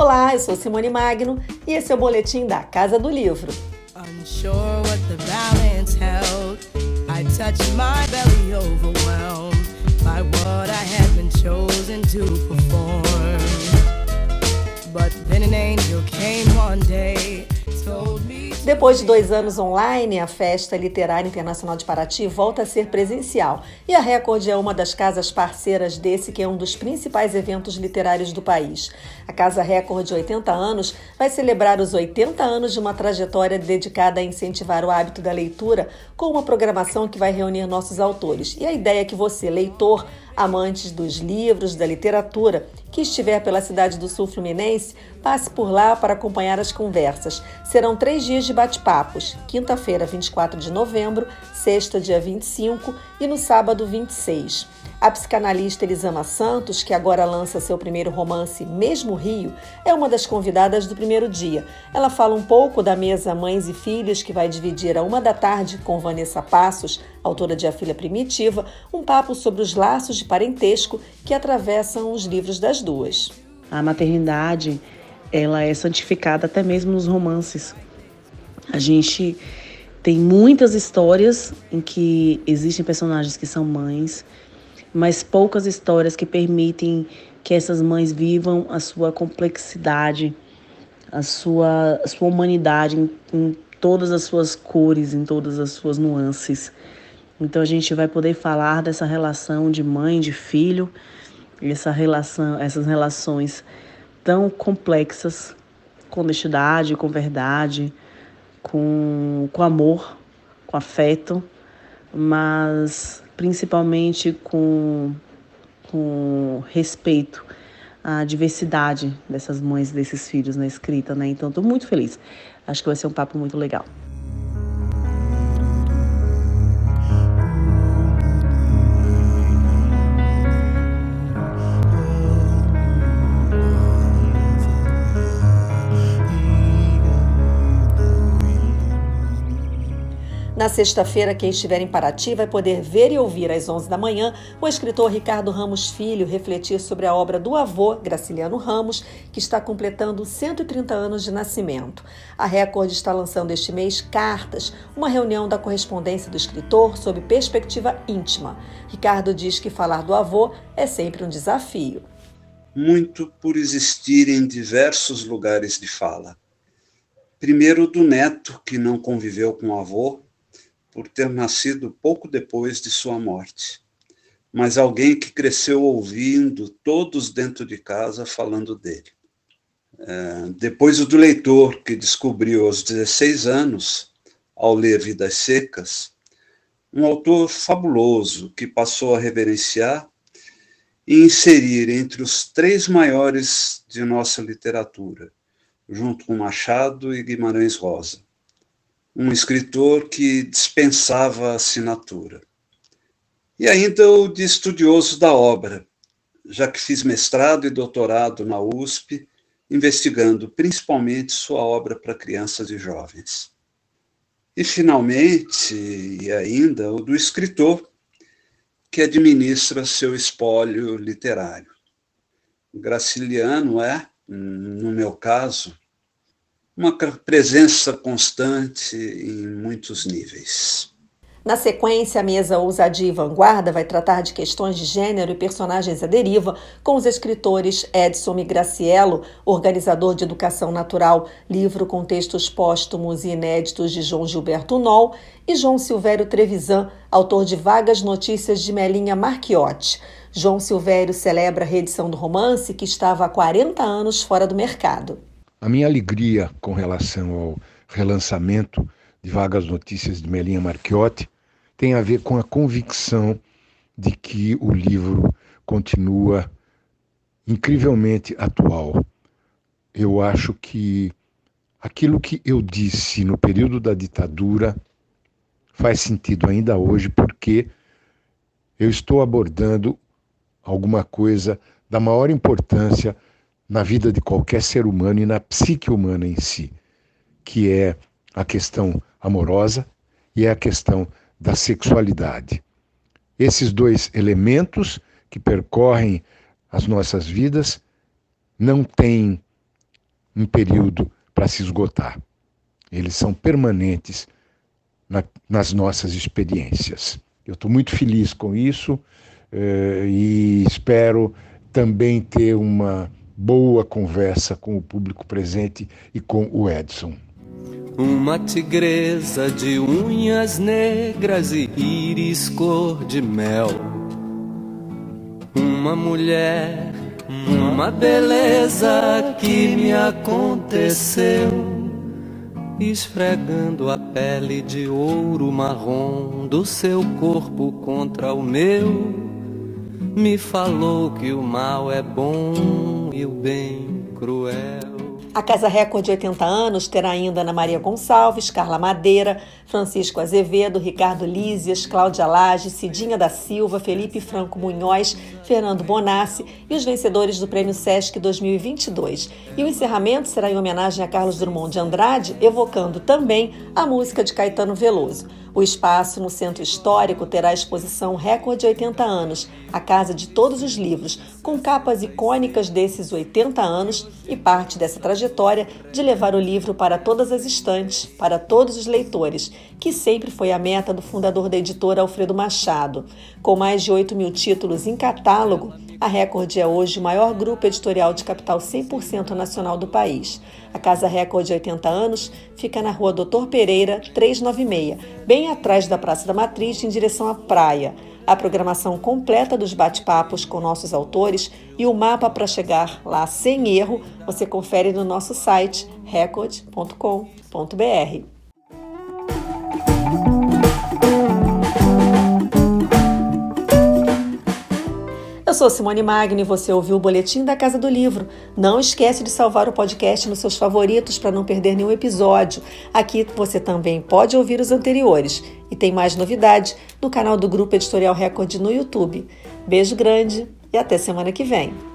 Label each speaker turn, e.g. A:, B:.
A: Olá, eu sou Simone Magno e esse é o boletim da Casa do Livro. But then an angel came one day depois de dois anos online, a Festa Literária Internacional de Paraty volta a ser presencial. E a Record é uma das casas parceiras desse, que é um dos principais eventos literários do país. A Casa Record, de 80 anos, vai celebrar os 80 anos de uma trajetória dedicada a incentivar o hábito da leitura, com uma programação que vai reunir nossos autores. E a ideia é que você, leitor, amantes dos livros, da literatura, que estiver pela cidade do Sul Fluminense, passe por lá para acompanhar as conversas. Serão três dias de bate-papos: quinta-feira, 24 de novembro, sexta, dia 25 e no sábado, 26. A psicanalista Elisama Santos, que agora lança seu primeiro romance Mesmo Rio, é uma das convidadas do primeiro dia. Ela fala um pouco da mesa Mães e Filhos, que vai dividir a uma da tarde com Vanessa Passos, autora de A Filha Primitiva, um papo sobre os laços de parentesco que atravessam os livros das duas.
B: A maternidade, ela é santificada até mesmo nos romances. A gente tem muitas histórias em que existem personagens que são mães, mas poucas histórias que permitem que essas mães vivam a sua complexidade, a sua, a sua humanidade em, em todas as suas cores, em todas as suas nuances. Então a gente vai poder falar dessa relação de mãe, de filho, essa relação, essas relações tão complexas, com honestidade, com verdade, com, com amor, com afeto, mas principalmente com, com respeito à diversidade dessas mães, desses filhos na escrita, né? Então, estou muito feliz. Acho que vai ser um papo muito legal.
A: Sexta-feira, quem estiver em Paraty vai poder ver e ouvir às 11 da manhã o escritor Ricardo Ramos Filho refletir sobre a obra do avô, Graciliano Ramos, que está completando 130 anos de nascimento. A Record está lançando este mês Cartas, uma reunião da correspondência do escritor sob perspectiva íntima. Ricardo diz que falar do avô é sempre um desafio.
C: Muito por existir em diversos lugares de fala. Primeiro do neto, que não conviveu com o avô, por ter nascido pouco depois de sua morte, mas alguém que cresceu ouvindo todos dentro de casa falando dele. É, depois o do leitor, que descobriu aos 16 anos, ao ler Vidas Secas, um autor fabuloso que passou a reverenciar e inserir entre os três maiores de nossa literatura, junto com Machado e Guimarães Rosa um escritor que dispensava assinatura. E ainda o de estudioso da obra, já que fiz mestrado e doutorado na USP, investigando principalmente sua obra para crianças e jovens. E, finalmente, e ainda, o do escritor, que administra seu espólio literário. Graciliano é, no meu caso, uma presença constante em muitos níveis.
A: Na sequência, a mesa Ousadia e Vanguarda vai tratar de questões de gênero e personagens à deriva com os escritores Edson Migraciello, organizador de Educação Natural, livro com textos póstumos e inéditos de João Gilberto Noll, e João Silvério Trevisan, autor de Vagas Notícias de Melinha Marchiotti. João Silvério celebra a reedição do romance que estava há 40 anos fora do mercado.
D: A minha alegria com relação ao relançamento de Vagas Notícias de Melinha Marchiotti tem a ver com a convicção de que o livro continua incrivelmente atual. Eu acho que aquilo que eu disse no período da ditadura faz sentido ainda hoje, porque eu estou abordando alguma coisa da maior importância na vida de qualquer ser humano e na psique humana em si, que é a questão amorosa e é a questão da sexualidade. Esses dois elementos que percorrem as nossas vidas não têm um período para se esgotar. Eles são permanentes na, nas nossas experiências. Eu estou muito feliz com isso eh, e espero também ter uma boa conversa com o público presente e com o Edson.
E: Uma tigresa de unhas negras e íris cor de mel. Uma mulher, uma beleza que me aconteceu esfregando a pele de ouro marrom do seu corpo contra o meu, me falou que o mal é bom e o bem cruel.
A: A Casa Record de 80 anos terá ainda Ana Maria Gonçalves, Carla Madeira, Francisco Azevedo, Ricardo Lízias, Cláudia Lage, Cidinha da Silva, Felipe Franco Munhoz, Fernando Bonassi e os vencedores do Prêmio Sesc 2022. E o encerramento será em homenagem a Carlos Drummond de Andrade, evocando também a música de Caetano Veloso. O espaço no Centro Histórico terá exposição Recorde 80 anos, a casa de todos os livros, com capas icônicas desses 80 anos e parte dessa trajetória de levar o livro para todas as estantes, para todos os leitores, que sempre foi a meta do fundador da editora Alfredo Machado. Com mais de 8 mil títulos em catálogo, a Record é hoje o maior grupo editorial de capital 100% nacional do país. A Casa Record de 80 anos fica na rua Doutor Pereira, 396, bem atrás da Praça da Matriz, em direção à praia. A programação completa dos bate-papos com nossos autores e o mapa para chegar lá sem erro você confere no nosso site record.com.br. Eu sou Simone Magni e você ouviu o Boletim da Casa do Livro. Não esquece de salvar o podcast nos seus favoritos para não perder nenhum episódio. Aqui você também pode ouvir os anteriores. E tem mais novidade no canal do Grupo Editorial Record no YouTube. Beijo grande e até semana que vem.